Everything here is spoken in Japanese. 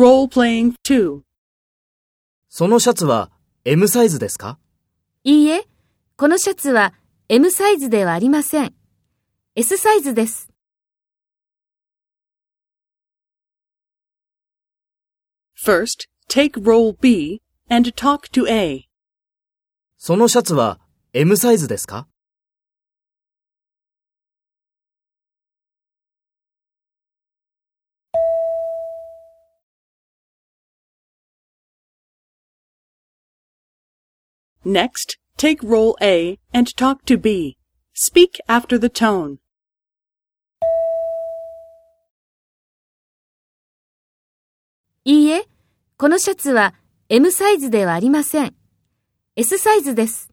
Role playing 2. そのシャツは M サイズですか？いいえ、このシャツは M サイズではありません。S サイズです。First, take role B and talk to A. そのシャツは M サイズですか？Next, take role A and talk to B. Speak after the tone. いいえ、このシャツは M サイズではありません。S サイズです。